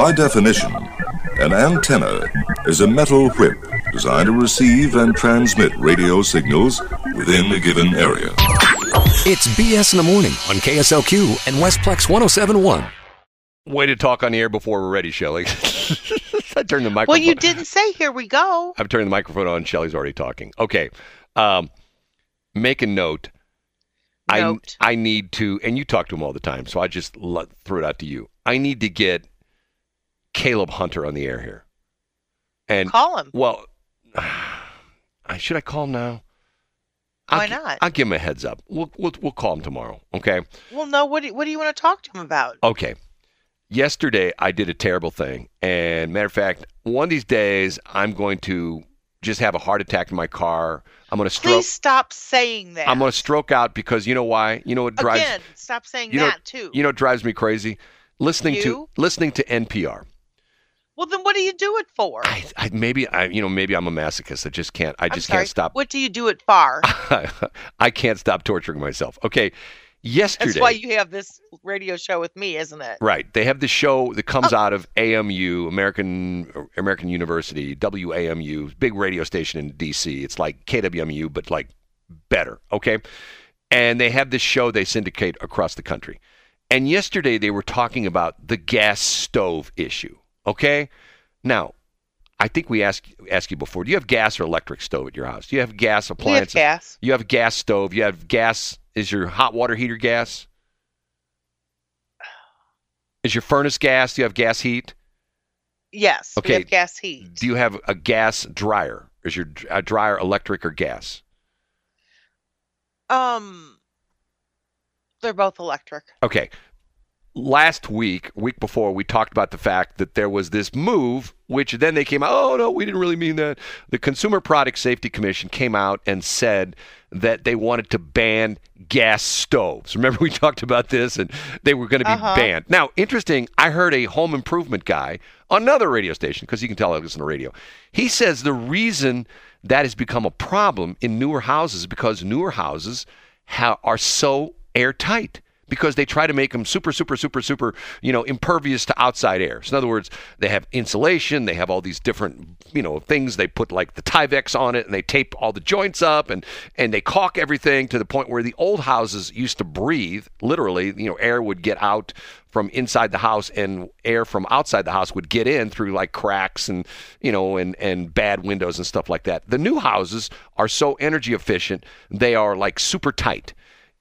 By definition, an antenna is a metal whip designed to receive and transmit radio signals within a given area. It's BS in the morning on KSLQ and Westplex 1071. Way to talk on the air before we're ready, Shelly. I turned the microphone. Well, you didn't say here we go. I've turned the microphone on. Shelly's already talking. Okay. Um, make a note. Note. I I need to, and you talk to him all the time, so I just let, throw it out to you. I need to get Caleb Hunter on the air here. And Call him. well, should I call him now? Why I'll, not? I'll give him a heads up. We'll we'll, we'll call him tomorrow. Okay. Well, no. What do, what do you want to talk to him about? Okay. Yesterday, I did a terrible thing. And matter of fact, one of these days, I'm going to just have a heart attack in my car. I'm going to stroke. Please stop saying that. I'm going to stroke out because you know why? You know what drives Again, stop saying you know, that too. you know what drives me crazy? Listening to listening to NPR. Well, then what do you do it for? I, I maybe I you know maybe I'm a masochist. I just can't I I'm just sorry, can't stop. What do you do it for? I can't stop torturing myself. Okay. Yesterday That's why you have this radio show with me, isn't it? Right. They have this show that comes Oh. out of AMU, American American University, WAMU, big radio station in DC. It's like KWMU, but like better. Okay. And they have this show they syndicate across the country. And yesterday they were talking about the gas stove issue. Okay. Now, I think we asked asked you before. Do you have gas or electric stove at your house? Do you have gas appliances? We have gas. You have gas stove. You have gas. Is your hot water heater gas? Is your furnace gas? Do you have gas heat? Yes. Okay. We have gas heat. Do you have a gas dryer? Is your dryer electric or gas? um, they're both electric. Okay. Last week, week before, we talked about the fact that there was this move, which then they came out, oh, no, we didn't really mean that. The Consumer Product Safety Commission came out and said that they wanted to ban gas stoves. Remember, we talked about this and they were going to be Uh-huh. banned. Now, interesting, I heard a home improvement guy on another radio station, because you can tell I listen to radio. He says the reason that has become a problem in newer houses is because newer houses ha- are so airtight because they try to make them super, super, super, super, you know, impervious to outside air. So in other words, they have insulation, they have all these different, you know, things. They put like the Tyvek on it, and they tape all the joints up, and and they caulk everything to the point where the old houses used to breathe. Literally, you know, air would get out from inside the house and air from outside the house would get in through like cracks and you know and and bad windows and stuff like that. The new houses are so energy efficient, they are like super tight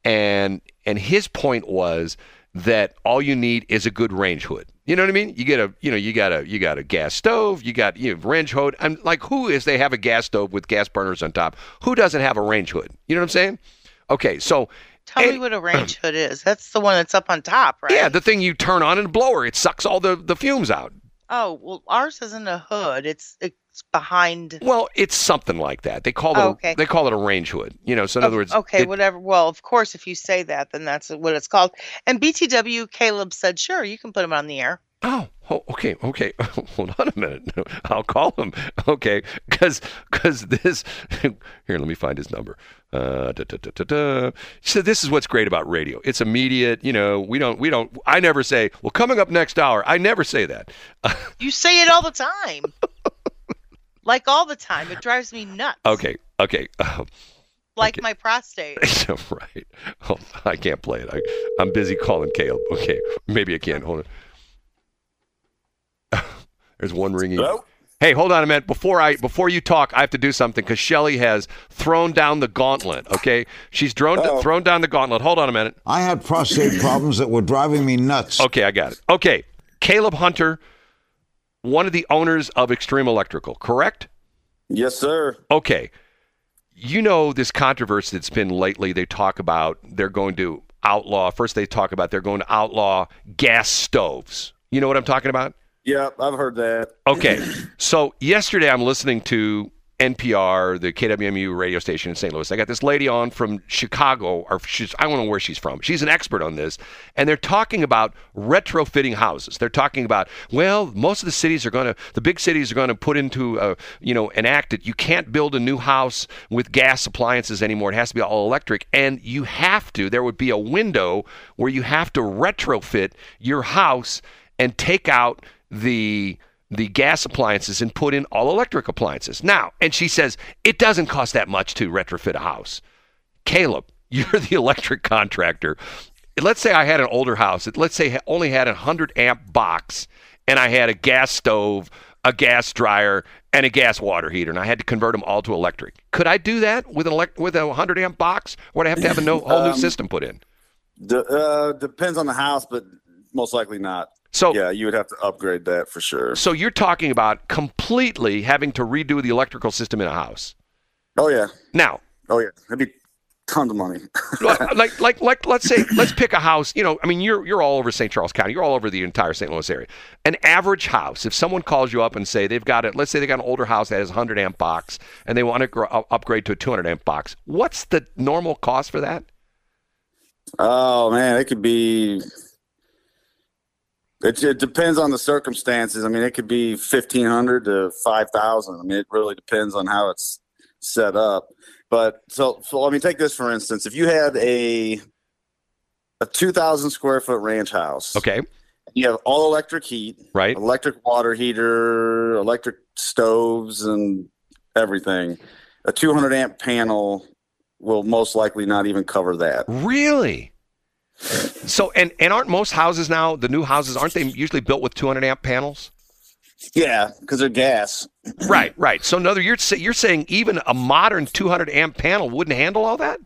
and and his point was that all you need is a good range hood. You know what I mean? You get a you know you got a you got a gas stove, you got you know, range hood. I'm like who is they have a gas stove with gas burners on top? Who doesn't have a range hood? You know what I'm saying? Okay, so Tell me what a range hood is. That's the one that's up on top, right? yeah, the thing you turn on and a blower, it sucks all the the fumes out. Oh well, ours isn't a hood. It's behind. Well, it's something like that. They call it Oh, a, they call it a range hood. You know, so in other words, okay, it- whatever. Well, of course, if you say that, then that's what it's called. And BTW, Caleb said, sure, you can put him on the air. Oh, oh, okay, okay. Hold on a minute. I'll call him. Okay, because because this here. Let me find his number. Uh, da, da, da. So this is what's great about radio. It's immediate. You know, we don't we don't. I never say, well, coming up next hour. I never say that. You say it all the time. Like all the time. It drives me nuts. Okay, okay. Um, Like okay. my prostate. right. Oh, I can't play it. I, I'm busy calling Caleb. Okay, maybe I can. Hold on. There's one ringing. Hello? Hey, hold on a minute. Before I before you talk, I have to do something because Shelly has thrown down the gauntlet. Okay, she's thrown Uh-oh. thrown down the gauntlet. Hold on a minute. I had prostate problems that were driving me nuts. Okay, I got it. Okay, Caleb Hunter, one of the owners of Extreme Electrical, correct? Yes, sir. Okay. You know this controversy that's been lately. They talk about they're going to outlaw. First, they talk about they're going to outlaw gas stoves. You know what I'm talking about? Yeah, I've heard that. Okay. So yesterday I'm listening to NPR, the KWMU radio station in St. Louis. I got this lady on from Chicago, or she's, I don't know where she's from. She's an expert on this. And they're talking about retrofitting houses. They're talking about, well, most of the cities are going to, the big cities are going to put into, uh, you know, enact that You can't build a new house with gas appliances anymore. It has to be all electric. And you have to, there would be a window where you have to retrofit your house and take out the the gas appliances and put in all electric appliances. Now, and she says it doesn't cost that much to retrofit a house. Caleb, you're the electric contractor. Let's say I had an older house. Let's say it only had a 100 amp box and I had a gas stove, a gas dryer, and a gas water heater, and I had to convert them all to electric. Could I do that with an elect- with a 100 amp box, or would I have to have a no- whole new Um, system put in? De- uh, depends on the house, but most likely not. So, Yeah, you would have to upgrade that for sure. so you're talking about completely having to redo the electrical system in a house. Oh yeah, Now, oh yeah, that'd be tons of money. like, like, like, let's say, let's pick a house. You know, I mean, you're you're all over St. Charles County. You're all over the entire St. Louis area. An average house. If someone calls you up and say they've got it, let's say they got an older house that has a 100 amp box and they want to gr- upgrade to a 200 amp box. What's the normal cost for that? oh man, it could be. It, it depends on the circumstances. I mean, it could be fifteen hundred to five thousand. I mean, it really depends on how it's set up. But so, so let me take this for instance. If you had a a two thousand square foot ranch house, Okay, you have all electric heat, right. electric water heater, electric stoves, and everything. A 200 amp panel will most likely not even cover that. Really? So, and and aren't most houses now the new houses aren't they usually built with 200 amp panels? Yeah, because they're gas. Right, right. So, another you're you're saying even a modern 200 amp panel wouldn't handle all that?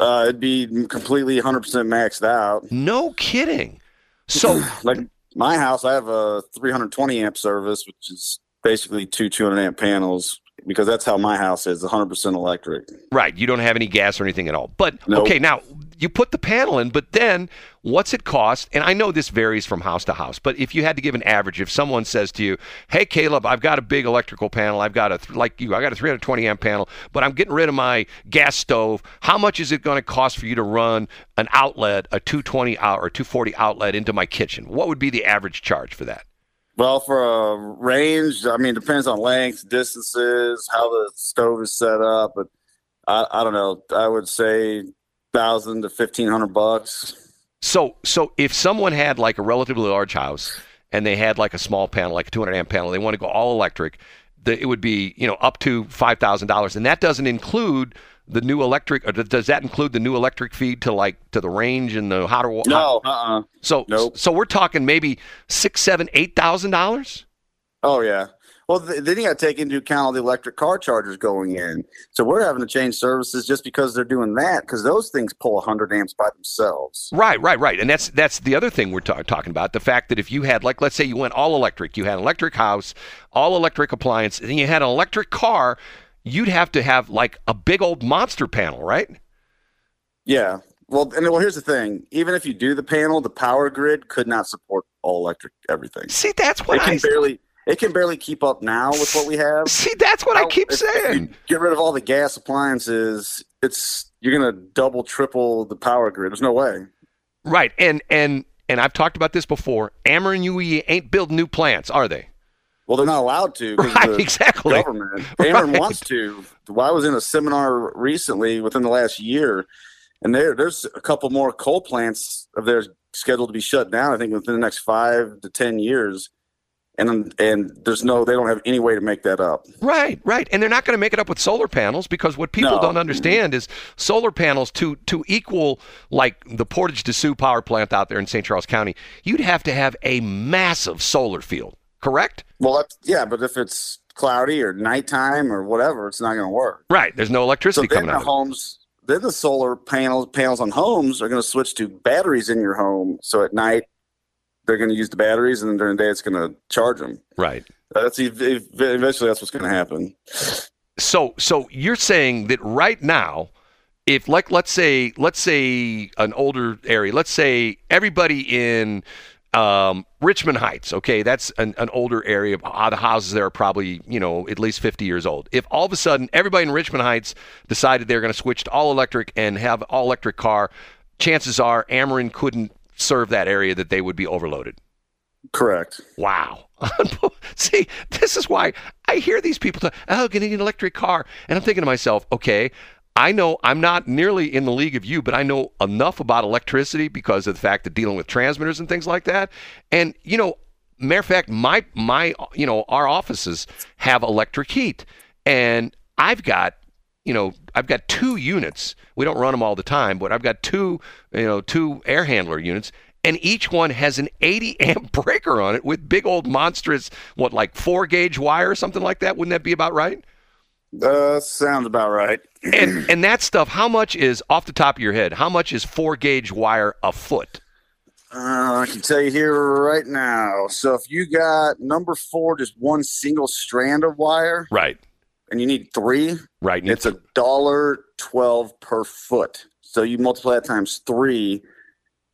Uh, it'd be completely 100% maxed out. No kidding. So, Like my house, I have a 320 amp service, which is basically two 200 amp panels because that's how my house is 100% electric. right, you don't have any gas or anything at all. But Nope. okay, now you put the panel in, but then what's it cost? And I know this varies from house to house, but if you had to give an average, if someone says to you, "Hey, Caleb, I've got a big electrical panel. I've got a th- like you, I got a 320 amp panel, but I'm getting rid of my gas stove. How much is it going to cost for you to run an outlet, a 220 out or 240 outlet into my kitchen? What would be the average charge for that?" Well, for a range, I mean, it depends on length, distances, how the stove is set up, but I, I don't know. I would say thousand to fifteen hundred bucks. So, so if someone had like a relatively large house and they had like a small panel, like a 200 amp panel, they want to go all electric, the, it would be you know up to five thousand dollars, and that doesn't include the new electric. Or does that include the new electric feed to like to the range and the hotter water? No, uh, uh So, Nope. so we're talking maybe six, seven, eight thousand dollars. Oh yeah. Well, th- then you got to take into account all the electric car chargers going in. So we're having to change services just because they're doing that because those things pull 100 amps by themselves. Right, right, right. And that's that's the other thing we're ta- talking about. The fact that if you had like let's say you went all electric, you had an electric house, all electric appliance, and you had an electric car, you'd have to have like a big old monster panel, right? Yeah. Well, and well, here's the thing. Even if you do the panel, the power grid could not support all electric everything. See, that's what It I can barely. It can barely keep up now with what we have. see. That's what I keep if- if saying. Get rid of all the gas appliances. It's you're gonna double, triple the power grid. There's no way. Right, and and and I've talked about this before. Ameren UE ain't building new plants, are they? Well, they're not allowed to. Right, the exactly. Government. Ameren Right. wants to. Well, I was in a seminar recently within the last year, and there there's a couple more coal plants of theirs scheduled to be shut down. I think within the next five to ten years, and and there's no they don't have any way to make that up. Right, right. And they're not going to make it up with solar panels because what people No. don't understand is solar panels to to equal like the Portage de Sioux power plant out there in St. Charles County, you'd have to have a massive solar field, correct? Well, that's, yeah, but if it's cloudy or nighttime or whatever, it's not going to work. Right. There's no So electricity then coming the out. of homes, then the solar panels panels on homes are going to switch to batteries in your home. So at night they're going to use the batteries, and then during the day it's going to charge them. Right. That's ev- ev- eventually that's what's going to happen. So so you're saying that right now if like let's say let's say an older area, let's say everybody in um, Richmond Heights, okay, that's an, an older area. Uh, The houses there are probably you know at least 50 years old. If all of a sudden everybody in Richmond Heights decided they're going to switch to all electric and have all electric car, chances are Ameren couldn't serve that area that they would be overloaded. Correct. Wow. See, this is why I hear these people talk, oh, getting an electric car. And I'm thinking to myself, okay, I know I'm not nearly in the league of you, but I know enough about electricity because of the fact that dealing with transmitters and things like that. And, you know, matter of fact, my my you know our offices have electric heat, and I've got you know I've got two units. We don't run them all the time, but I've got two you know two air handler units, and each one has an 80 amp breaker on it with big old monstrous what like four gauge wire or something like that. Wouldn't that be about right? Uh, sounds about right. And and that stuff, how much is off the top of your head? How much is four gauge wire a foot? Uh, I can tell you here right now. So if you got number four, just one single strand of wire, Right, and you need three, right. and it's a dollar twelve per foot. So you multiply that times three,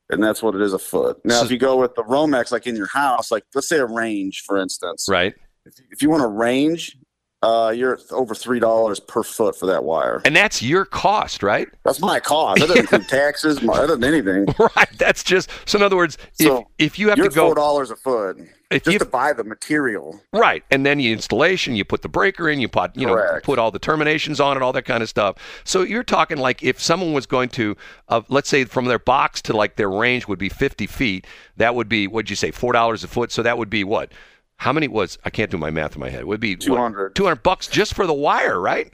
and that's what it is a foot. Now, So- if you go with the Romex, like in your house, like let's say a range, for instance, right. if, if you want a range, uh, you're over three dollars per foot for that wire. And that's your cost, right? That's my cost. That doesn't include taxes. My, that doesn't anything. Right. That's just so. In other words, So, if if you have to go four dollars a foot if just you to buy the material. right, and then the installation, you put the breaker in, you put you know put all the terminations on it, all that kind of stuff. So you're talking like if someone was going to, uh, let's say from their box to like their range would be 50 feet, that would be what'd you say, four dollars a foot? So that would be what? How many was? I can't do my math in my head. It would be what, 200. 200 bucks just for the wire, right?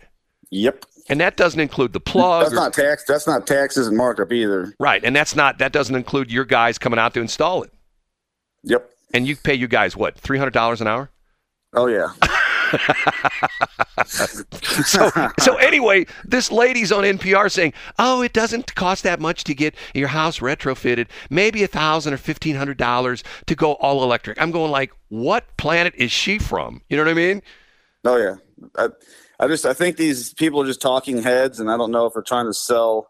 Yep. And that doesn't include the plug. That's or- not tax. That's not taxes and markup either. right, and that's not that doesn't include your guys coming out to install it. Yep. And you pay you guys what three hundred dollars an hour? Oh yeah. So so anyway, this lady's on NPR saying, "Oh, it doesn't cost that much to get your house retrofitted. Maybe a thousand or fifteen hundred dollars to go all electric." I'm going like, "What planet is she from?" You know what I mean? Oh yeah. I, I just I think these people are just talking heads, and I don't know if they're trying to sell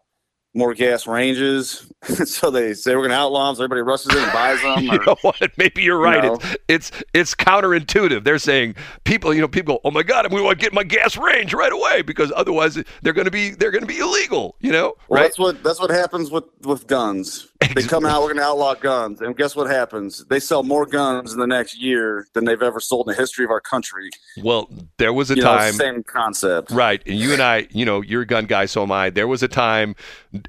more gas ranges. so they say we're going to outlaw them, so everybody rushes in and buys them. You or- know what? Maybe you're right. know. It's it's it's counterintuitive. They're saying people, you know, people go, "Oh my God, we want to get my gas range right away because otherwise they're going to be they're going to be illegal." You know, Well, right? that's what that's what happens with with guns. They come out, we're going to outlaw guns, and guess what happens? They sell more guns in the next year than they've ever sold in the history of our country. Well, there was a You know, time. same concept. Right, and you and I, you know, you're a gun guy, so am I. There was a time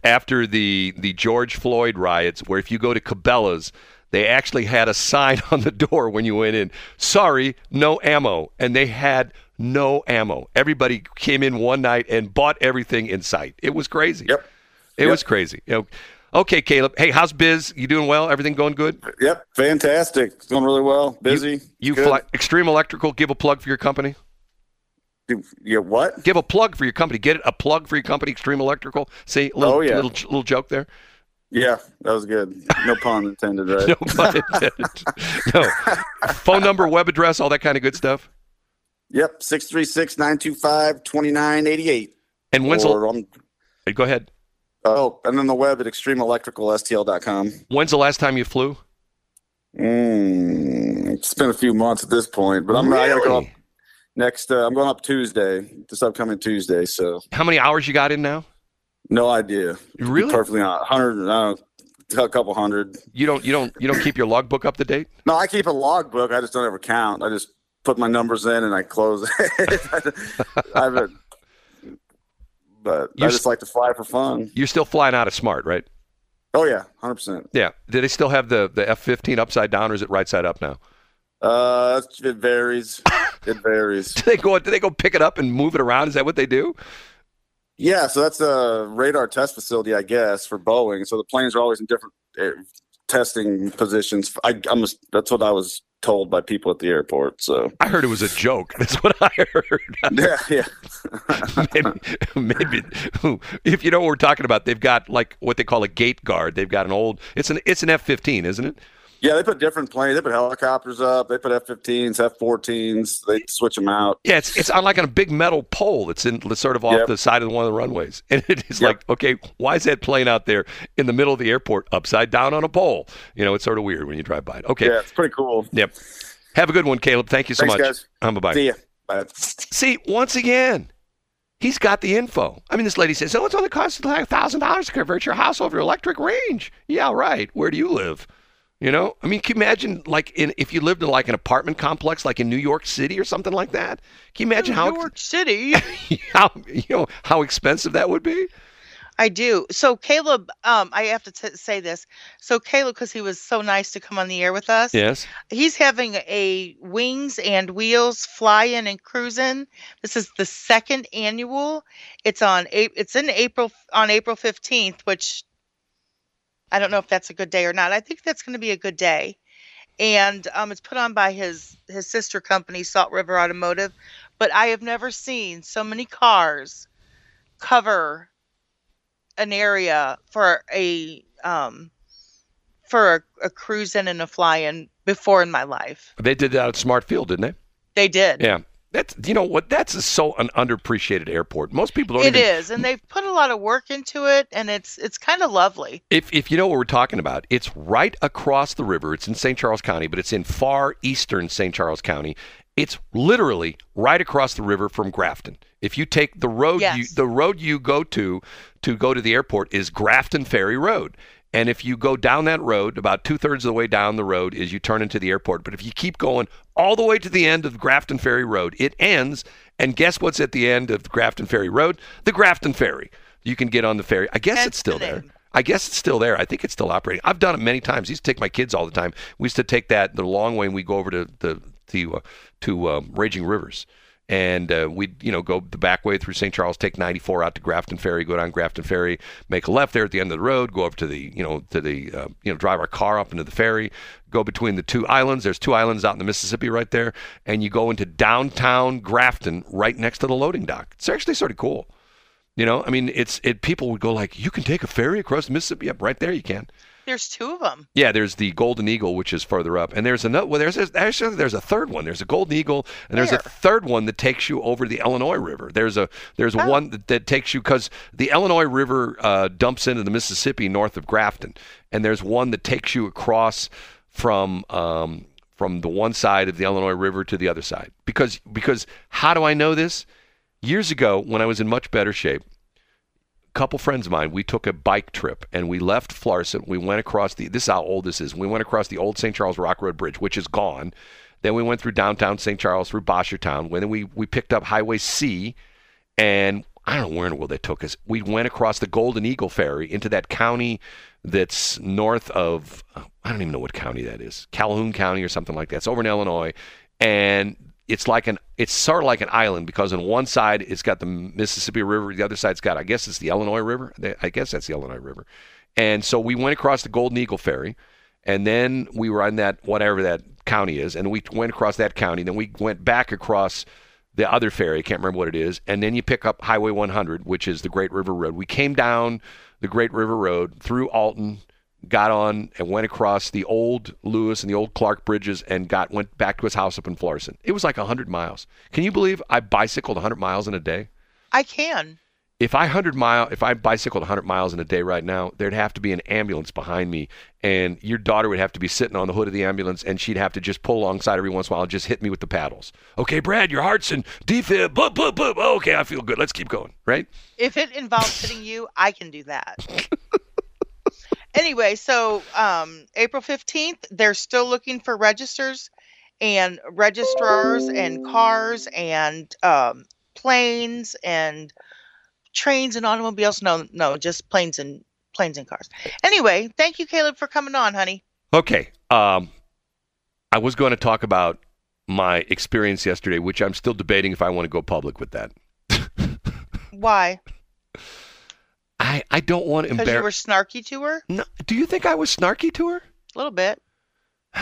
after the the George Floyd riots where if you go to Cabela's, they actually had a sign on the door when you went in. Sorry, no ammo, and they had no ammo. Everybody came in one night and bought everything in sight. It was crazy. Yep. It Yep. was crazy. You know, okay, Caleb. Hey, how's biz? You doing well? Everything going good? Yep, fantastic. It's going really well. Busy. You Good. fly Extreme Electrical. Give a plug for your company. You, you what? Give a plug for your company. Get it a plug for your company, Extreme Electrical. See, little, Oh, yeah. little little joke there. Yeah, that was good. No pun intended, right? No pun intended. No. Phone number, web address, all that kind of good stuff. Yep, 636-925-2988. And when's Or the, on, go ahead. Oh, and then the web at extremeelectricalstl.com. When's the last time you flew? Mm, it's been a few months at this point, but I'm I gotta go up next. Uh, I'm going up Tuesday, this upcoming Tuesday. So How many hours you got in now? no idea. To Really? perfectly honest, hundred. I don't know, a couple hundred. You don't you don't you don't keep your logbook up to date? No, I keep a logbook. I just don't ever count. I just put my numbers in and I close it. I haven't. But I just like to fly for fun. You're still flying out of Smartt, right? Oh yeah, hundred percent. Yeah. Do they still have the, the F fifteen upside down or is it right side up now? Uh, it varies. It varies. Do they go do they go pick it up and move it around? Is that what they do? Yeah, so that's a radar test facility, I guess, for Boeing. So the planes are always in different uh, testing positions. I, I'm just, that's what I was told by people at the airport. So I heard it was a joke. That's what I heard. yeah, yeah, maybe, maybe if you know what we're talking about, they've got like what they call a gate guard. They've got an old. It's an it's an F fifteen, isn't it? Yeah. They put different planes. They put helicopters up. They put F-15s, F-14s. They switch them out. Yeah, it's it's on like on a big metal pole that's in that's sort of off Yep. the side of one of the runways, and it is Yep. like, okay, why is that plane out there in the middle of the airport, upside down on a pole? You know, it's sort of weird when you drive by it. Okay, Yeah, it's pretty cool. yep. Have a good one, Caleb. Thank you so Thanks, much. guys. Um, bye bye. See ya. Bye. See, once again, he's got the info. I mean, this lady says, "Oh, it's only costs like a thousand dollars to convert your house over to electric range." Yeah, right. Where do you live? You know, I mean, can you imagine like in if you lived in like an apartment complex, like in New York City or something like that? Can you imagine how New York City. how you know how expensive that would be? I do. So Caleb, um, I have to t- say this. So Caleb, because he was so nice to come on the air with us, Yes. he's having a wings and wheels fly-in and cruise-in. This is the second annual. It's on A- It's in April on April fifteenth, which I don't know if that's a good day or not. I think that's going to be a good day, and um, it's put on by his his sister company, Salt River Automotive. But I have never seen so many cars cover an area for a um for a, a cruise in and a fly in before in my life. They did that at Smartt Field, didn't they? They did. Yeah. That's you know what that's a, so an underappreciated airport. Most people don't It even is, and they've put a lot of work into it, and it's it's kind of lovely. If, if you know what we're talking about, it's right across the river. It's in St. Charles County, but it's in far eastern St. Charles County. It's literally right across the river from Grafton. If you take the road, you, the road you go to to go to the airport is Grafton Ferry Road. And if you go down that road, about two thirds of the way down the road is you turn into the airport. But if you keep going all the way to the end of Grafton Ferry Road, it ends. And guess what's at the end of Grafton Ferry Road? The Grafton Ferry. You can get on the ferry. I guess Hence it's still the there. I guess it's still there. I think it's still operating. I've done it many times. I used to take my kids all the time. We used to take that the long way, and we go over to the to uh, to um, Raging Rivers, and uh, we'd you know go the back way through St. Charles, take 94 out to Grafton Ferry, go down Grafton Ferry, make a left there at the end of the road, go up to the you know to the uh, you know drive our car up into the ferry, go between the two islands. There's two islands out in the Mississippi right there, and you go into downtown Grafton, right next to the loading dock. It's actually sort of cool. You know, I mean, it's it. People would go like, "You can take a ferry across the Mississippi." Yep, right there you can. There's two of them. Yeah, there's the Golden Eagle, which is further up, and there's another. Well, there's actually there's a third one. There's a Golden Eagle, and there's a third one that takes you over the Illinois River. There's a there's Oh. one that, that takes you because the Illinois River uh, dumps into the Mississippi north of Grafton, and there's one that takes you across from um, from the one side of the Illinois River to the other side. Because because how do I know this? Years ago, when I was in much better shape, couple friends of mine, we took a bike trip and we left Florissant. We went across the, this is how old this is. We went across the old St. Charles Rock Road Bridge, which is gone. Then we went through downtown St. Charles, through Boschertown. Then we, we picked up Highway C and I don't know where in the world they took us. We went across the Golden Eagle Ferry into that county that's north of, I don't even know what county that is, Calhoun County or something like that. It's over in Illinois. And it's like an it's sort of like an island because on one side it's got the Mississippi River, the other side's got I guess it's the Illinois River. I guess that's the Illinois River. And so we went across the Golden Eagle Ferry, and then we were on that whatever that county is, and we went across that county. Then we went back across the other ferry. I can't remember what it is. And then you pick up Highway 100, which is the Great River Road. We came down the Great River Road through Alton, got on and went across the old Lewis and the old Clark bridges and got went back to his house up in Florissant. It was like 100 miles. Can you believe I bicycled 100 miles in a day? I can. If I 100 mile if I bicycled 100 miles in a day right now, there'd have to be an ambulance behind me and your daughter would have to be sitting on the hood of the ambulance and she'd have to just pull alongside every once in a while and just hit me with the paddles. Okay, Brad, your heart's in defib. Boop, boop, boop. Okay, I feel good. Let's keep going, right? If it involves hitting you, I can do that. anyway, so um, April 15th, they're still looking for registers and registrars and cars and um, planes and trains and automobiles. No, no, just planes and planes and cars. Anyway, thank you, Caleb, for coming on, honey. Okay. Um, I was going to talk about my experience yesterday, which I'm still debating if I want to go public with that. Why? I, I don't want to Because you were snarky to her? No, do you think I was snarky to her? A little bit.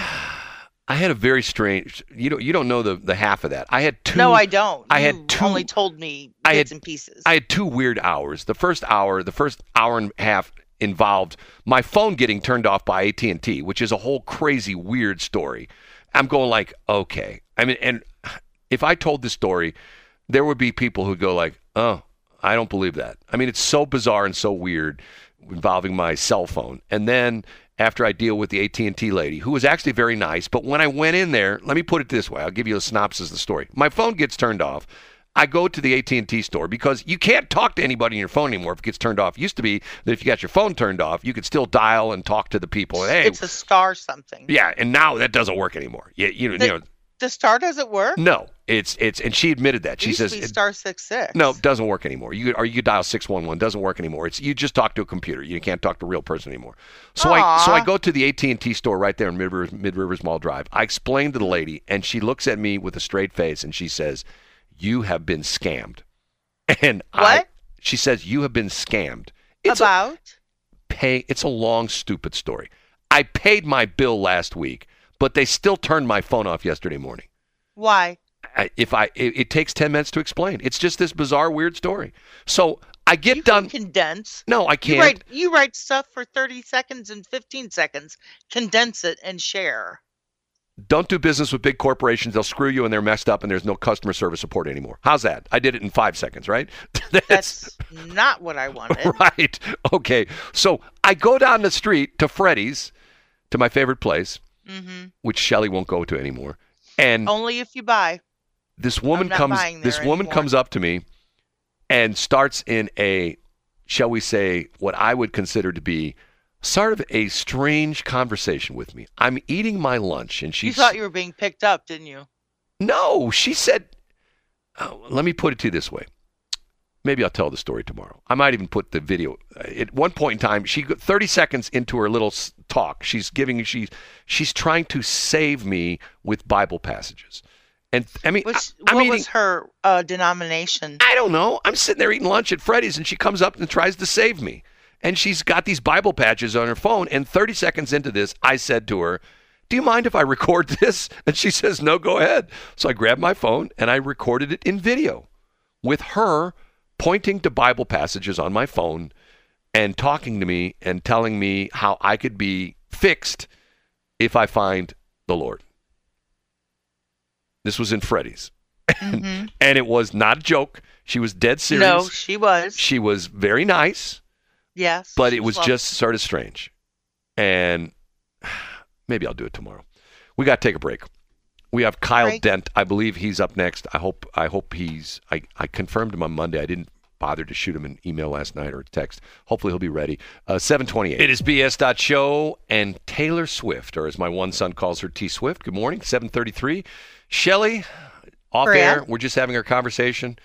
I had a very strange. You don't you don't know the the half of that. I had two. no, I don't. I had two- only told me I bits had- and pieces. I had two weird hours. The first hour, the first hour and a half involved my phone getting turned off by AT&T, which is a whole crazy weird story. I'm going like, okay. I mean, and if I told this story, there would be people who go like, "Oh, I don't believe that." I mean, it's so bizarre and so weird involving my cell phone. And then after I deal with the AT&T lady, who was actually very nice, but when I went in there, let me put it this way, I'll give you a synopsis of the story. My phone gets turned off. I go to the AT&T store because you can't talk to anybody on your phone anymore if it gets turned off. It used to be that if you got your phone turned off, you could still dial and talk to the people. Hey, it's a star something. yeah, and now that doesn't work anymore. Yeah, you know, The- you know, the star doesn't work. No, it's it's and she admitted that. She says it- star six six. no, it doesn't work anymore. You or you dial six one one. Doesn't work anymore. It's you just talk to a computer. You can't talk to a real person anymore. So I so I go to the AT and T store right there in Mid Rivers, Mid Rivers Mall Drive. I explain to the lady, and she looks at me with a straight face, and she says, "You have been scammed." And I, What? she says, "You have been scammed." It's a, about. pay. It's a long, stupid story. I paid my bill last week, but they still turned my phone off yesterday morning. Why? If I, it, it takes ten minutes to explain. It's just this bizarre, weird story. So I get you done. can condense. no, I can't. write you write stuff for thirty seconds and fifteen seconds. Condense it and share. Don't do business with big corporations. They'll screw you, and they're messed up, and there's no customer service support anymore. How's that? I did it in five seconds, right? That's not what I wanted. right. Okay. So I go down the street to Freddy's, to my favorite place, hmm which Shelly won't go to anymore, and Only if you buy. This woman comes this there woman anymore. comes up to me and starts in a shall we say what I would consider to be sort of a strange conversation with me. I'm eating my lunch and she. You thought you were being picked up, didn't you? No, she said oh, let me put it to you this way. Maybe I'll tell the story tomorrow. I might even put the video. Uh, at one point in time, she got 30 seconds into her little talk. She's giving she's she's trying to save me with Bible passages. And I mean, Which I, what eating, was her uh, denomination? I don't know. I'm sitting there eating lunch at Freddy's, and she comes up and tries to save me. And she's got these Bible patches on her phone. And 30 seconds into this, I said to her, Do you mind if I record this? And she says, No, go ahead. So I grabbed my phone and I recorded it in video with her pointing to Bible passages on my phone and talking to me and telling me how I could be fixed if I find the Lord. This was in Freddy's. Mhm. And it was not a joke. She was dead serious. No, she was. She was very nice, yes, but it was lovely. just sort of strange. And maybe I'll do it tomorrow. We got to take a break. We have Kyle Break. Dent. I believe he's up next. I hope I hope he's I, I confirmed him on Monday. I didn't bother to shoot him an email last night or a text. Hopefully he'll be ready. Uh, 728. It is BS. Show and Taylor Swift, or as my one son calls her, T Swift. Good morning. 733. Shelly, off Brad? air. We're just having our conversation.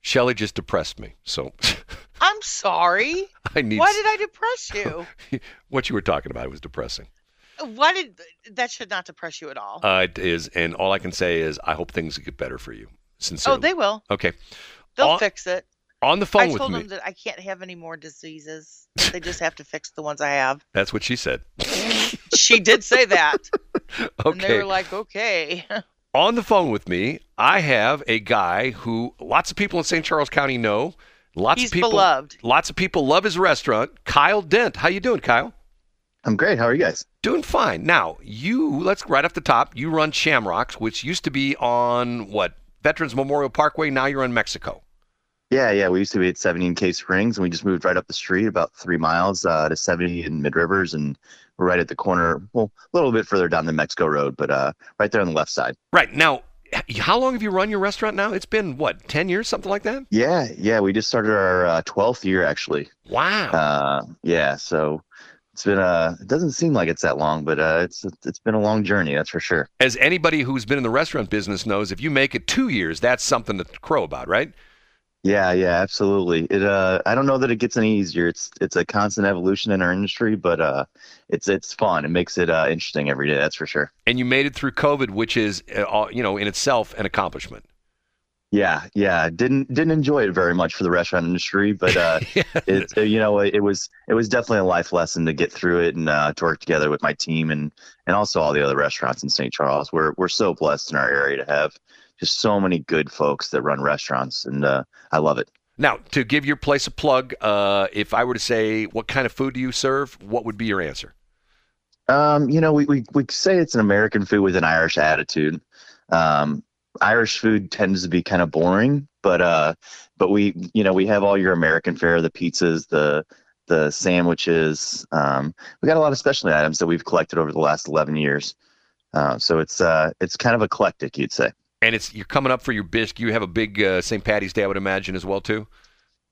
Shelly just depressed me. So I'm sorry. I need Why did I depress you? what you were talking about was depressing. Why did that should not depress you at all? Uh, it is, and all I can say is I hope things get better for you. Sincerely. oh, they will. okay. They'll On- fix it. On the I phone with told me. them that I can't have any more diseases. They just have to fix the ones I have. That's what she said. She did say that. And they were like, okay. On the phone with me, I have a guy who lots of people in St. Charles County know. Lots He's of people. beloved. Lots of people love his restaurant. Kyle Dent. How you doing, Kyle? I'm great. How are you guys? Doing fine. Now, you, let's right off the top, you run Shamrocks, which used to be on what? Veterans Memorial Parkway. Now you're in Mexico. Yeah, yeah. We used to be at 70 in Cave Springs, and we just moved right up the street about three miles uh, to 70 in Mid Rivers, and we're right at the corner. Well, a little bit further down the Mexico Road, but uh, right there on the left side. Right. Now, how long have you run your restaurant now? It's been, what, 10 years, something like that? Yeah, yeah. We just started our uh, 12th year actually. Wow. Uh, yeah, so it's been uh, it doesn't seem like it's that long, but uh, it's it's been a long journey, that's for sure. As anybody who's been in the restaurant business knows, if you make it two years, that's something to crow about, right? Yeah, yeah, absolutely. It uh I don't know that it gets any easier. It's it's a constant evolution in our industry, but uh it's it's fun. It makes it uh interesting every day, that's for sure. And you made it through COVID, which is, uh, all- you know, in itself an accomplishment. Yeah, yeah. Didn't didn't enjoy it very much for the restaurant industry, but uh it's uh, you know, it, it was it was definitely a life lesson to get through it and uh to work together with my team and and also all the other restaurants in St. Charles. We're we're so blessed in our area to have just so many good folks that run restaurants and uh I love it. Now, to give your place a plug, uh, if I were to say, what kind of food do you serve? What would be your answer? Um, you know, we, we, we say it's an American food with an Irish attitude. Um, Irish food tends to be kind of boring, but uh, but we you know we have all your American fare, the pizzas, the the sandwiches. Um, we got a lot of specialty items that we've collected over the last 11 years. Uh, so it's uh, it's kind of eclectic, you'd say. And it's you're coming up for your bisque. You have a big uh, St. Patty's Day, I would imagine, as well too.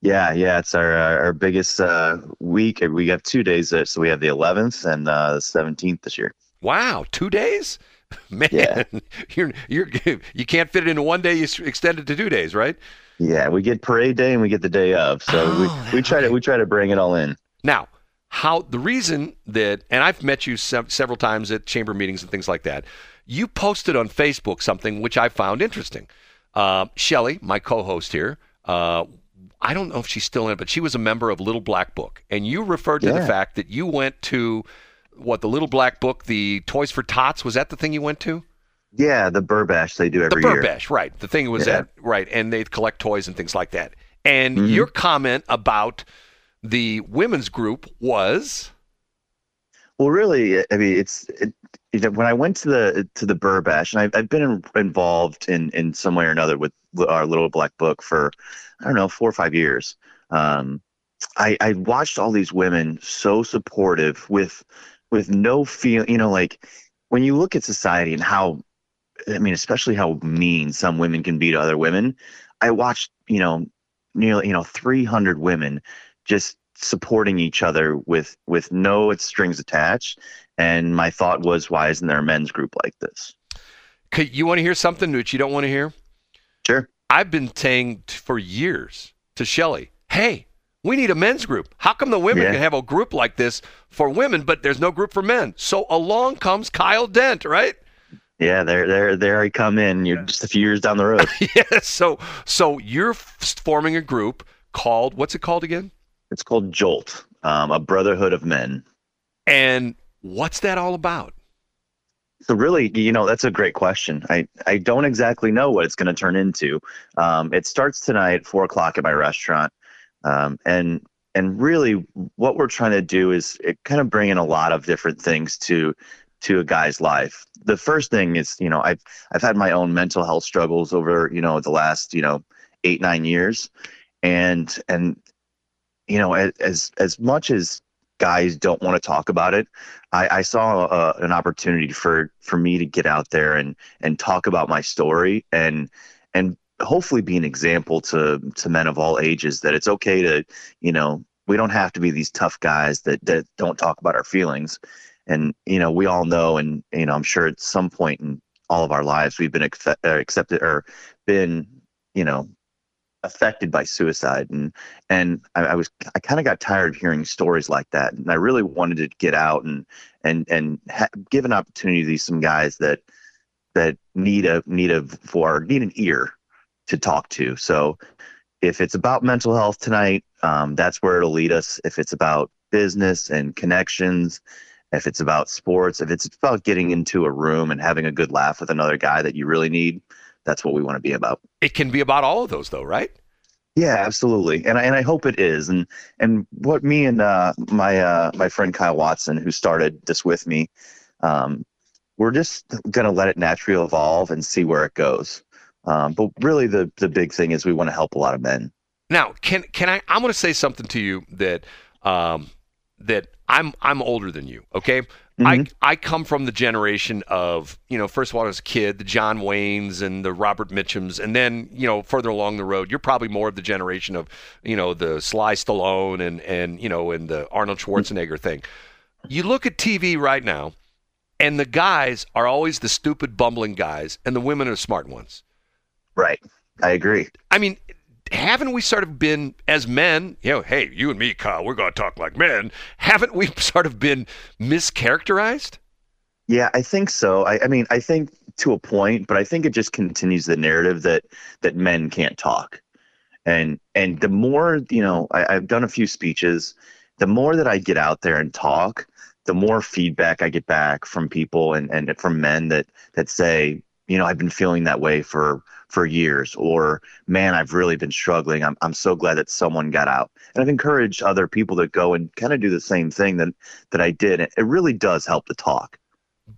Yeah, yeah, it's our our our biggest uh, week. We have two days, uh, so we have the 11th and uh, the 17th this year. Wow, two days. Man, Yeah. you're you're you can't fit it into one day. You extend it to two days, right? Yeah, we get parade day and we get the day of. So Oh, we, we try to we try to bring it all in. Now, how the reason that, and I've met you sev- several times at chamber meetings and things like that. You posted on Facebook something which I found interesting. Uh, Shelly, my co-host here, uh, I don't know if she's still in it, but she was a member of Little Black Book, and you referred to the fact that you went to what the Little Black Book, the Toys for Tots. Was that the thing you went to? Yeah, the Burbash they do The every year. The Burbash, right? The thing was Yeah. at right, and they collect toys and things like that. And Mhm. your comment about the women's group was. Well, really, I mean, it's it, you know, when I went to the to the Burbash, and I've, I've been in, involved in in some way or another with our little black book for I don't know four or five years. Um, I I watched all these women so supportive with with no feel, you know, like when you look at society and how I mean, especially how mean some women can be to other women. I watched, you know, nearly, you know, 300 women just supporting each other with with no strings attached. And my thought was, why isn't there a men's group like this? Could, you want to hear something that you don't want to hear? Sure. I've been saying t- for years to Shelly, hey, we need a men's group. How come the women Yeah. can have a group like this for women, but there's no group for men? So along comes Kyle Dent, right? Yeah, there, there, there I come in. You're just a few years down the road. yeah. So, so you're f- forming a group called what's it called again? it's called Jolt, um, a brotherhood of men. And what's that all about? So really, you know, that's a great question. I, I don't exactly know what it's going to turn into. Um, it starts tonight four o'clock at my restaurant, um, and and really, what we're trying to do is it kind of bring in a lot of different things to to a guy's life. The first thing is, you know, I've I've had my own mental health struggles over, you know, the last, you know, eight nine years, and and you know, as as much as guys don't want to talk about it, I, I saw uh, an opportunity for for me to get out there and and talk about my story and and hopefully be an example to to men of all ages that it's okay to you know we don't have to be these tough guys that that don't talk about our feelings. And you know we all know and you know I'm sure at some point in all of our lives we've been accept, uh, accepted or been you know affected by suicide. And and I, I was I kind of got tired of hearing stories like that. And I really wanted to get out and and and ha- give an opportunity to these some guys that that need a need a for need an ear to talk to. So if it's about mental health tonight um, that's where it'll lead us. If it's about business and connections if it's about sports if it's about getting into a room and having a good laugh with another guy that you really need that's what we want to be about It can be about all of those, though, right? yeah, absolutely, and I, and I hope it is. And and what me and uh, my uh, my friend Kyle Watson, who started this with me, um, we're just gonna let it naturally evolve and see where it goes. Um, but really, the the big thing is we want to help a lot of men. Now, can can I? I'm going to say something to you that um, that I'm I'm older than you. Okay, I mm-hmm. I come from the generation of you know first of all as a kid the John Waynes and the Robert Mitchums, and then you know further along the road you're probably more of the generation of you know the Sly Stallone and and you know and the Arnold mm-hmm. Schwarzenegger thing. You look at TV right now, and the guys are always the stupid bumbling guys, and the women are the smart ones. Right, I agree. I mean, haven't we sort of been as men, you know, hey, you and me, Kyle, we're going to talk like men. Haven't we sort of been mischaracterized? Yeah, I think so. I, I mean, I think to a point, but I think it just continues the narrative that that men can't talk. And and the more you know, I, I've done a few speeches. The more that I get out there and talk, the more feedback I get back from people and, and from men that that say, you know, I've been feeling that way for for years, or man, I've really been struggling. I'm I'm so glad that someone got out. And I've encouraged other people to go and kind of do the same thing that that I did. It really does help to talk.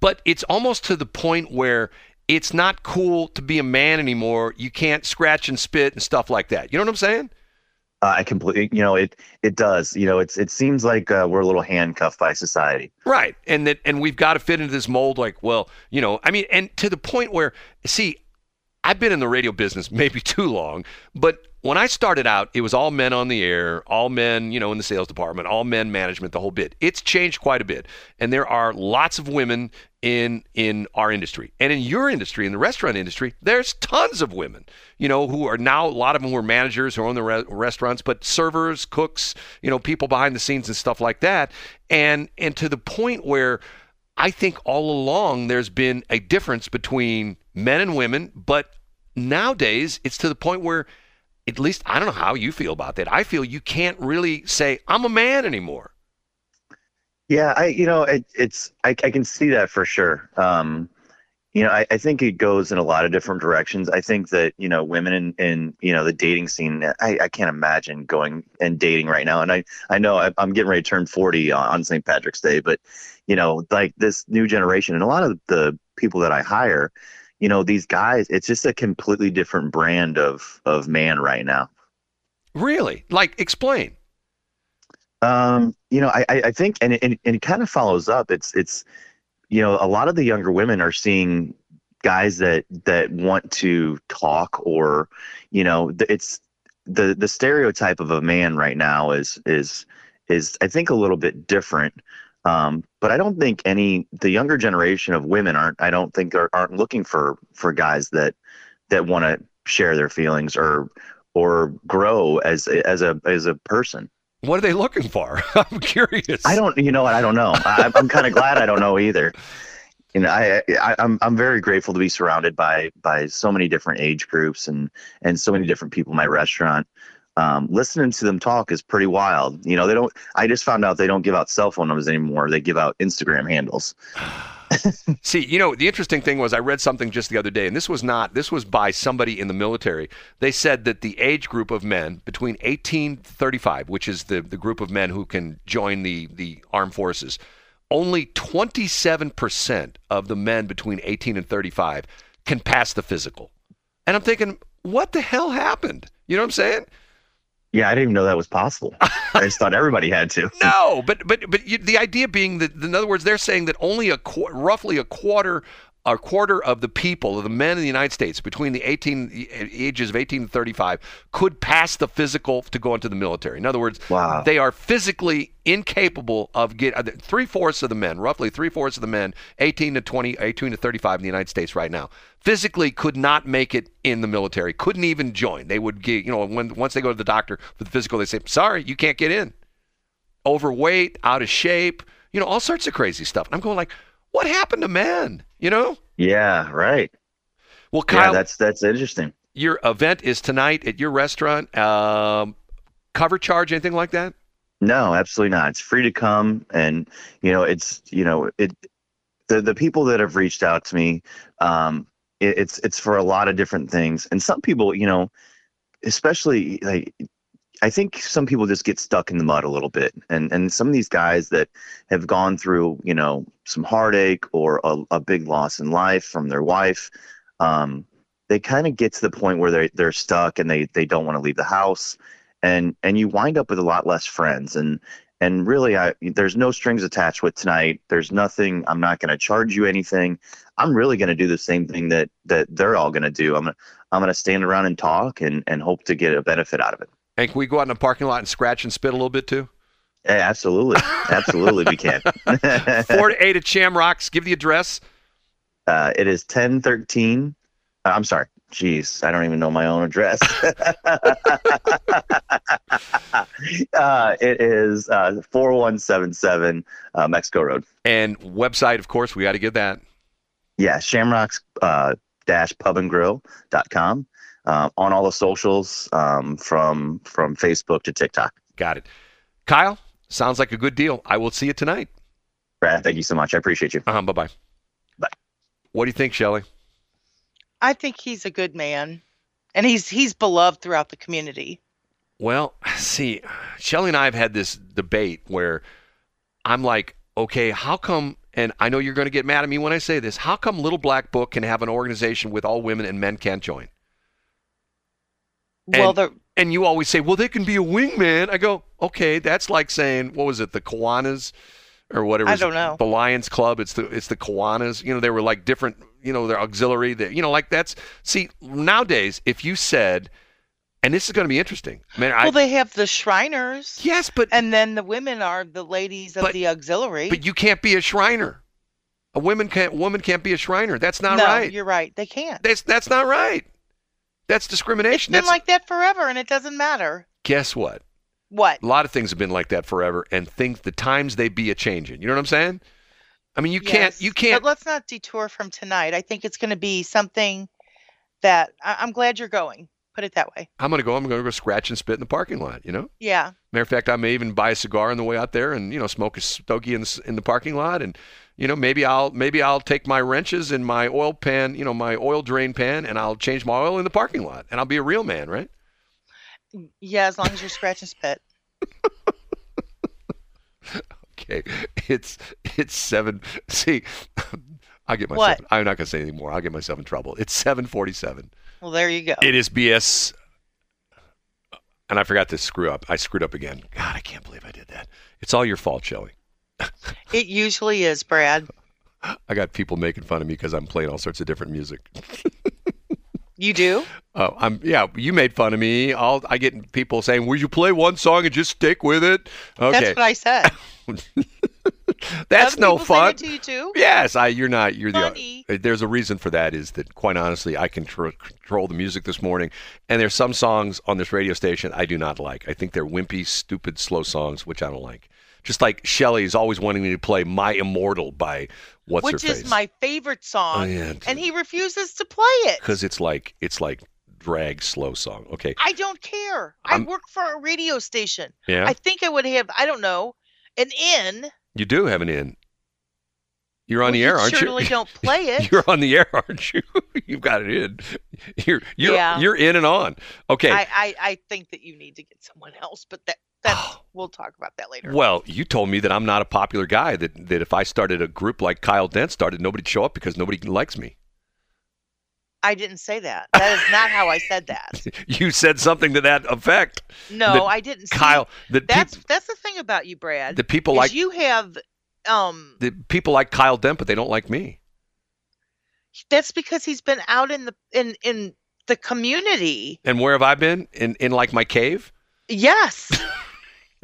But it's almost to the point where it's not cool to be a man anymore. You can't scratch and spit and stuff like that. You know what I'm saying? Uh, I completely, you know, it it does. You know, it's it seems like uh, we're a little handcuffed by society. Right. And that and we've got to fit into this mold like, well, you know, I mean, and to the point where see, I've been in the radio business maybe too long, but when I started out, it was all men on the air, all men, you know, in the sales department, all men management, the whole bit. It's changed quite a bit, and there are lots of women in in our industry and in your industry, in the restaurant industry. There's tons of women, you know, who are now a lot of them who are managers who own the re- restaurants, but servers, cooks, you know, people behind the scenes and stuff like that, and and to the point where I think all along there's been a difference between men and women, but nowadays it's to the point where at least I don't know how you feel about that. I feel you can't really say I'm a man anymore. Yeah, I you know it, it's I, I can see that for sure. Um, you know, I, I think it goes in a lot of different directions. I think that you know women in, in you know the dating scene. I, I can't imagine going and dating right now. And I I know I, I'm getting ready to turn 40 on, on St. Patrick's Day, but you know like this new generation and a lot of the people that I hire, you know these guys. It's just a completely different brand of of man right now. Really? Like explain. Um, you know, I, I think, and it, and it kind of follows up. It's, it's, you know, a lot of the younger women are seeing guys that that want to talk, or, you know, it's the the stereotype of a man right now is is is I think a little bit different. Um, but I don't think any the younger generation of women aren't. I don't think are, aren't looking for for guys that that want to share their feelings or or grow as as a as a person. What are they looking for? I'm curious. I don't, you know what? I don't know. I, I'm kind of glad I don't know either. You know, I, I I'm I'm very grateful to be surrounded by by so many different age groups and and so many different people in my restaurant. Um, listening to them talk is pretty wild. You know, they don't. I just found out they don't give out cell phone numbers anymore. They give out Instagram handles. See, you know, the interesting thing was I read something just the other day, and this was not, this was by somebody in the military. They said that the age group of men between 18 35, which is the, the group of men who can join the, the armed forces, only 27% of the men between 18 and 35 can pass the physical. And I'm thinking, what the hell happened? You know what I'm saying? Yeah, I didn't even know that was possible. I just thought everybody had to. No, but but but you, the idea being that, in other words, they're saying that only a qu- roughly a quarter a quarter of the people, of the men in the United States between the 18 eh, ages of 18 and 35 could pass the physical to go into the military. In other words, Wow. they are physically incapable of getting uh, three fourths of the men, roughly three fourths of the men, 18 to 20, 18 to 35 in the United States right now, physically could not make it in the military, couldn't even join. They would get, you know, when once they go to the doctor for the physical, they say, sorry, you can't get in. Overweight, out of shape, you know, all sorts of crazy stuff. And I'm going like, what happened to men? You know? Yeah, right. Well, Kyle, yeah, that's that's interesting. your event is tonight at your restaurant. Um, cover charge, anything like that? No, absolutely not. It's free to come, and you know, it's you know, it. The the people that have reached out to me, um, it, it's it's for a lot of different things, and some people, you know, especially like. I think some people just get stuck in the mud a little bit, and and some of these guys that have gone through, you know, some heartache or a, a big loss in life from their wife, um, they kind of get to the point where they they're stuck and they they don't want to leave the house, and and you wind up with a lot less friends and and really I there's no strings attached with tonight. There's nothing. I'm not going to charge you anything. I'm really going to do the same thing that that they're all going to do. I'm gonna I'm going to stand around and talk and and hope to get a benefit out of it. And can we go out in the parking lot and scratch and spit a little bit too? Yeah, absolutely, absolutely, we can. Four to eight at Shamrocks. Give the address. Uh, it is 1013. uh, I'm sorry. Jeez, I don't even know my own address. uh, it is uh, 4177 uh, Mexico Road. And website, of course, we got to get that. Yeah, shamrocks dash pubandgrill.com. Uh, on all the socials um, from from Facebook to TikTok. Got it. Kyle, sounds like a good deal. I will see you tonight. Brad, thank you so much. I appreciate you. Uh-huh, bye-bye. Bye. What do you think, Shelley? I think he's a good man, and he's he's beloved throughout the community. Well, see, Shelly and I have had this debate where I'm like, okay, how come, and I know you're going to get mad at me when I say this, how come Little Black Book can have an organization with all women and men can't join? Well, And- the And you always say, well, they can be a wingman. I go, okay, that's like saying, what was it, the Kiwanis or whatever? I don't know. The Lions Club. It's the it's the Kiwanis. You know, they were like different you know, their auxiliary. Their, you know, like that's see nowadays. If you said, and this is going to be interesting. Man, I, well, they have the Shriners, yes, but and then the women are the ladies of But- the auxiliary. but you can't be a Shriner. A woman can't woman can't be a Shriner. That's not no, right. you're right. They can't. That's that's not right. That's discrimination. It's been That's like that forever, and it doesn't matter. guess what? What? A lot of things have been like that forever, and think the times they be a changing. You know what I'm saying? I mean, you can't you can't. But let's not detour from tonight. I think it's going to be something that I- I'm glad you're going. Put it that way. I'm gonna go. I'm gonna go scratch and spit in the parking lot. You know. Yeah. Matter of fact, I may even buy a cigar on the way out there, and you know, smoke a stogie in the, in the parking lot, and you know, maybe I'll maybe I'll take my wrenches and my oil pan, you know, my oil drain pan, and I'll change my oil in the parking lot, and I'll be a real man, right? Yeah, as long as you're scratch and spit. Okay, it's it's seven. See, I get myself. What? I'm not gonna say anymore. I'll get myself in trouble. It's seven forty-seven. Well, there you go. It is BS. And I forgot to screw up. I screwed up again. God, I can't believe I did that. It's all your fault, Shelly. It usually is, Brad. I got people making fun of me because I'm playing all sorts of different music. You do? Oh, I'm yeah. You made fun of me. I'll, I get people saying, "Will you play one song and just stick with it?" Okay, That's what I said. that's Other no fun. to you too? Yes, I. You're not. You're Funny. the. There's a reason for that. Is that quite honestly, I can tr- control the music this morning, and there's some songs on this radio station I do not like. I think they're wimpy, stupid, slow songs, which I don't like. Just like Shelley is always wanting me to play "My Immortal" by what's her face. Which is my favorite song. Oh, yeah, and he refuses to play it. because it's like it's like drag slow song. Okay, I don't care. I'm- I work for a radio station. yeah, I think I would have, I don't know, an in. you do have an in. You're on Well, the you air, aren't certainly you? don't play it. You're on the air, aren't you? You've got it in. You're you're Yeah. you're in and on. Okay. I, I, I think that you need to get someone else, but that that's we'll talk about that later. Well, you told me that I'm not a popular guy. That that if I started a group like Kyle Dent started, nobody'd show up because nobody likes me. I didn't say that. That is not how I said that. You said something to that effect, No, That I didn't. Kyle. That that's peop- that's the thing about you, Brad. the people like you have um the people like Kyle Dent, but they don't like me. that's because he's been out in the in in the community. And where have I been? In in like my cave? Yes.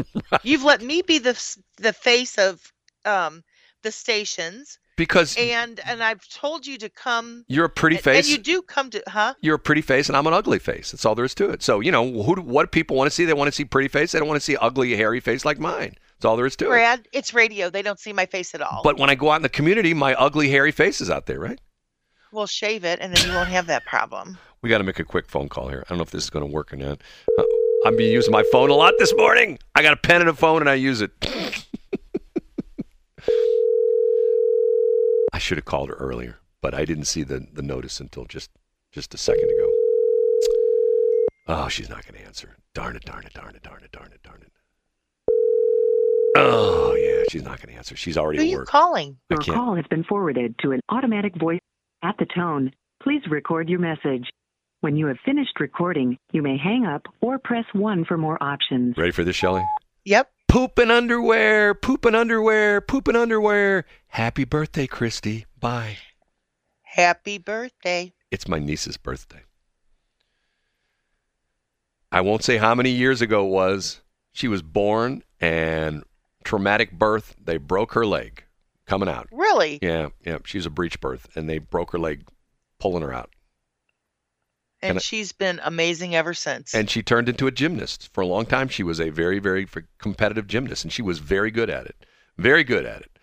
You've let me be the the face of um the stations Because and and I've told you to come you're a pretty face. And you do come to huh? you're a pretty face and I'm an ugly face. That's all there is to it. So, you know, who what people want to see? They want to see pretty face. They don't want to see ugly, hairy face like mine. That's all there is to it. Brad, it's radio. They don't see my face at all. But when I go out in the community, my ugly, hairy face is out there, right? we'll shave it and then you won't have that problem. We got to make a quick phone call here. I don't know if this is going to work or not. Uh, I've been using my phone a lot this morning. I got a pen and a phone and I use it. I should have called her earlier, but I didn't see the, the notice until just just a second ago. Oh, she's not going to answer. Darn it, darn it, darn it, darn it, darn it, darn it. Oh, yeah, she's not going to answer. She's already Who are you calling? Your call has been forwarded to an automatic voice. At the tone, please record your message. When you have finished recording, you may hang up or press 1 for more options. Ready for this, Shelley? Yep. Pooping underwear, pooping underwear, pooping underwear. Happy birthday, Christy. Bye. Happy birthday. It's my niece's birthday. I won't say how many years ago it was. She was born and traumatic birth. They broke her leg coming out. Really? Yeah, yeah. She was a breech birth and they broke her leg pulling her out. And she's been amazing ever since. And she turned into a gymnast. For a long time, she was a very, very competitive gymnast, and she was very good at it. Very good at it.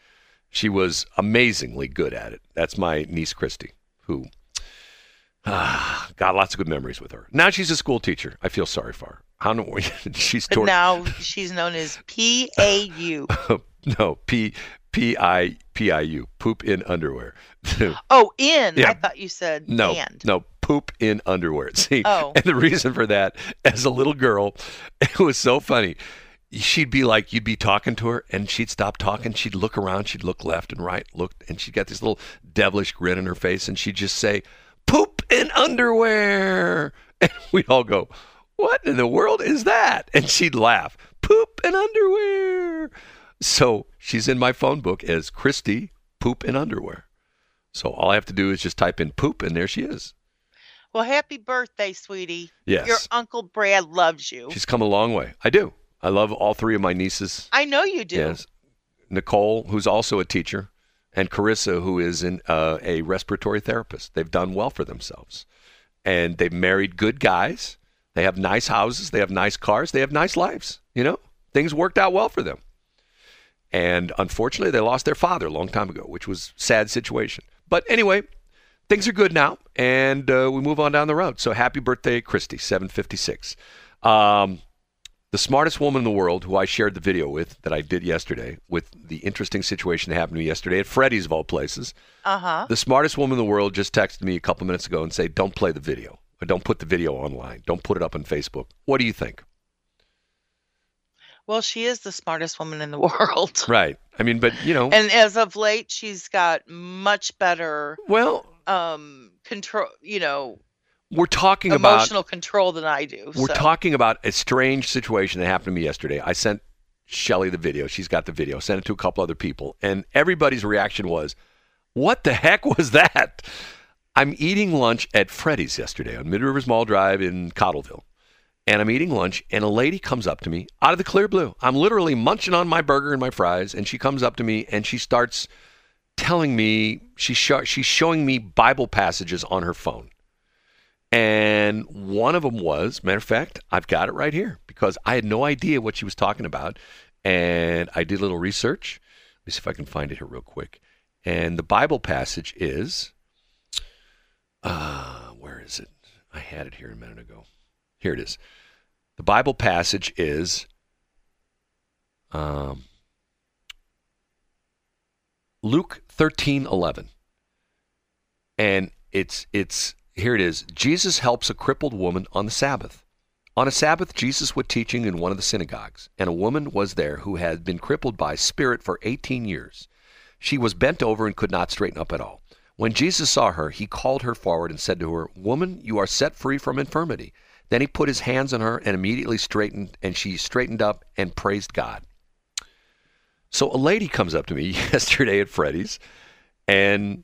She was amazingly good at it. That's my niece, Christy, who ah, got lots of good memories with her. Now she's a school teacher. I feel sorry for her. Don't know. she's toward, now she's known as PAU. no P P I P I U poop in underwear. Oh, in. Yeah. I thought you said No, and. no, poop in underwear. See, Oh. and the reason for that, as a little girl, it was so funny. She'd be like, you'd be talking to her, and she'd stop talking. She'd look around, she'd look left and right, look, and she'd got this little devilish grin in her face, and she'd just say, "Poop in underwear," and we'd all go, "What in the world is that?" And she'd laugh, "Poop in underwear." So she's in my phone book as Christy Poop in underwear. So all I have to do is just type in poop, and there she is. Well, happy birthday, sweetie. Yes. Your Uncle Brad loves you. She's come a long way. I do. I love all three of my nieces. I know you do. Yes. Nicole, who's also a teacher, and Carissa, who is in, uh, a respiratory therapist. They've done well for themselves. And they've married good guys. They have nice houses. They have nice cars. They have nice lives. You know, things worked out well for them. And unfortunately, they lost their father a long time ago, which was a sad situation. But anyway, things are good now, and uh, we move on down the road. So happy birthday, Christy, 756. Um, the smartest woman in the world, who I shared the video with that I did yesterday, with the interesting situation that happened to me yesterday at Freddy's of all places. Uh huh. The smartest woman in the world just texted me a couple minutes ago and said, "Don't play the video. Or don't put the video online. Don't put it up on Facebook." What do you think? Well, she is the smartest woman in the world. Right. I mean, but you know, And as of late, she's got much better well, um control, you know, we're talking about emotional control than I do. We're so. talking about a strange situation that happened to me yesterday. I sent Shelly the video. She's got the video. Sent it to a couple other people, and everybody's reaction was, "What the heck was that?" I'm eating lunch at Freddy's yesterday on Mid Rivers Mall Drive in Cottleville, and I'm eating lunch, and a lady comes up to me out of the clear blue. I'm literally munching on my burger and my fries, and she comes up to me and she starts telling me she's show, she's showing me Bible passages on her phone. And one of them was, matter of fact, I've got it right here because I had no idea what she was talking about. And I did a little research. Let me see if I can find it here real quick. And the Bible passage is, uh, where is it? I had it here a minute ago. Here it is. The Bible passage is um, Luke thirteen eleven, and it's it's here it is. Jesus helps a crippled woman on the Sabbath. On a Sabbath, Jesus was teaching in one of the synagogues, and a woman was there who had been crippled by spirit for 18 years. She was bent over and could not straighten up at all. When Jesus saw her, he called her forward and said to her, Woman, you are set free from infirmity. Then he put his hands on her and immediately straightened, and she straightened up and praised God. So a lady comes up to me yesterday at Freddy's and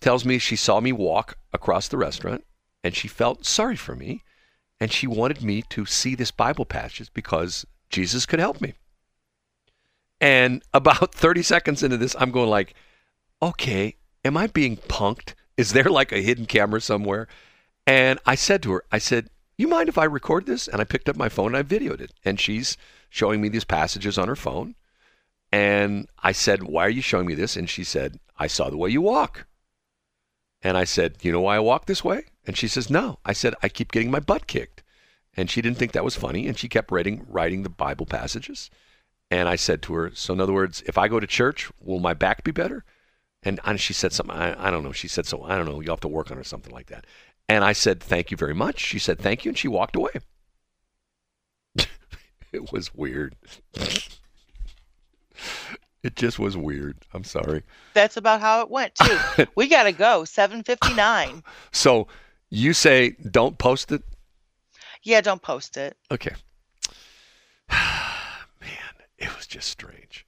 tells me she saw me walk across the restaurant and she felt sorry for me and she wanted me to see this Bible passage because Jesus could help me. And about 30 seconds into this, I'm going like, okay, am I being punked? Is there like a hidden camera somewhere? And I said to her, I said, you mind if I record this? And I picked up my phone and I videoed it. And she's showing me these passages on her phone. And I said, why are you showing me this? And she said, I saw the way you walk. And I said, You know why I walk this way? And she says, No. I said, I keep getting my butt kicked. And she didn't think that was funny. And she kept writing, writing the Bible passages. And I said to her, So, in other words, if I go to church, will my back be better? And, and she said something, I, I don't know. She said, So, I don't know. You'll have to work on it or something like that. And I said, Thank you very much. She said, Thank you. And she walked away. it was weird. it just was weird. I'm sorry. That's about how it went too. we got to go. 7:59. So you say don't post it? Yeah, don't post it. Okay. Man, it was just strange.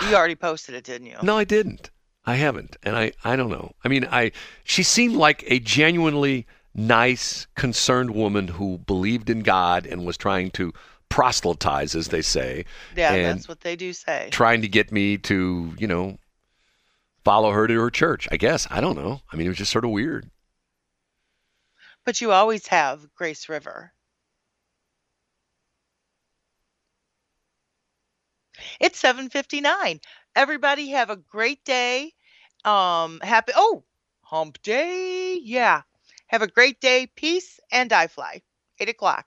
You already posted it, didn't you? No, I didn't. I haven't. And I, I don't know. I mean, I she seemed like a genuinely nice, concerned woman who believed in God and was trying to proselytize, as they say. Yeah, that's what they do say. Trying to get me to, you know, follow her to her church. I guess. I don't know. I mean, it was just sort of weird. But you always have Grace River. It's 7:59. Everybody have a great day. Um happy Oh, hump day. Yeah. Have a great day. Peace and I fly. 8 o'clock.